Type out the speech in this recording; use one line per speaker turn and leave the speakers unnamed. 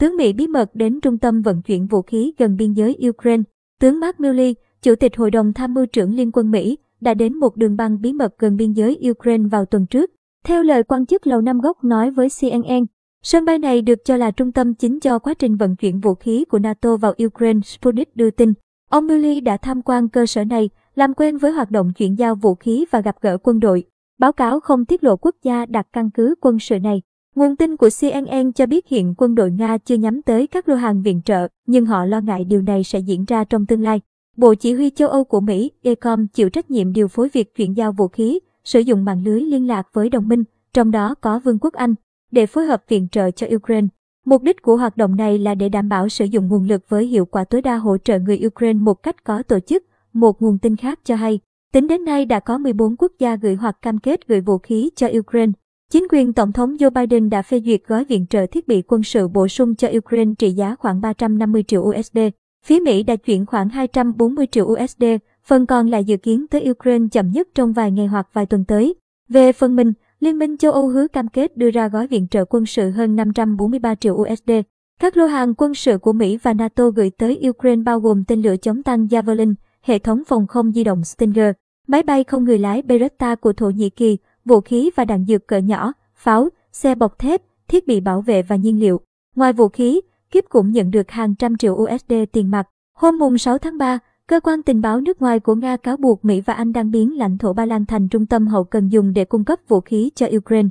Tướng Mỹ bí mật đến trung tâm vận chuyển vũ khí gần biên giới Ukraine. Tướng Mark Milley, Chủ tịch Hội đồng Tham mưu trưởng Liên quân Mỹ, đã đến một đường băng bí mật gần biên giới Ukraine vào tuần trước. Theo lời quan chức Lầu Năm Góc nói với CNN, sân bay này được cho là trung tâm chính cho quá trình vận chuyển vũ khí của NATO vào Ukraine, Sputnik đưa tin. Ông Milley đã tham quan cơ sở này, làm quen với hoạt động chuyển giao vũ khí và gặp gỡ quân đội. Báo cáo không tiết lộ quốc gia đặt căn cứ quân sự này. Nguồn tin của CNN cho biết hiện quân đội Nga chưa nhắm tới các lô hàng viện trợ, nhưng họ lo ngại điều này sẽ diễn ra trong tương lai. Bộ Chỉ huy châu Âu của Mỹ, ECOM, chịu trách nhiệm điều phối việc chuyển giao vũ khí, sử dụng mạng lưới liên lạc với đồng minh, trong đó có Vương quốc Anh, để phối hợp viện trợ cho Ukraine. Mục đích của hoạt động này là để đảm bảo sử dụng nguồn lực với hiệu quả tối đa hỗ trợ người Ukraine một cách có tổ chức, một nguồn tin khác cho hay. Tính đến nay đã có 14 quốc gia gửi hoặc cam kết gửi vũ khí cho Ukraine. Chính quyền Tổng thống Joe Biden đã phê duyệt gói viện trợ thiết bị quân sự bổ sung cho Ukraine trị giá khoảng 350 triệu USD. Phía Mỹ đã chuyển khoảng 240 triệu USD, phần còn lại dự kiến tới Ukraine chậm nhất trong vài ngày hoặc vài tuần tới. Về phần mình, Liên minh châu Âu hứa cam kết đưa ra gói viện trợ quân sự hơn 543 triệu USD. Các lô hàng quân sự của Mỹ và NATO gửi tới Ukraine bao gồm tên lửa chống tăng Javelin, hệ thống phòng không di động Stinger, máy bay không người lái Beretta của Thổ Nhĩ Kỳ, vũ khí và đạn dược cỡ nhỏ, pháo, xe bọc thép, thiết bị bảo vệ và nhiên liệu. Ngoài vũ khí, Kiếp cũng nhận được hàng trăm triệu USD tiền mặt. Hôm mùng 6 tháng 3, cơ quan tình báo nước ngoài của Nga cáo buộc Mỹ và Anh đang biến lãnh thổ Ba Lan thành trung tâm hậu cần dùng để cung cấp vũ khí cho Ukraine.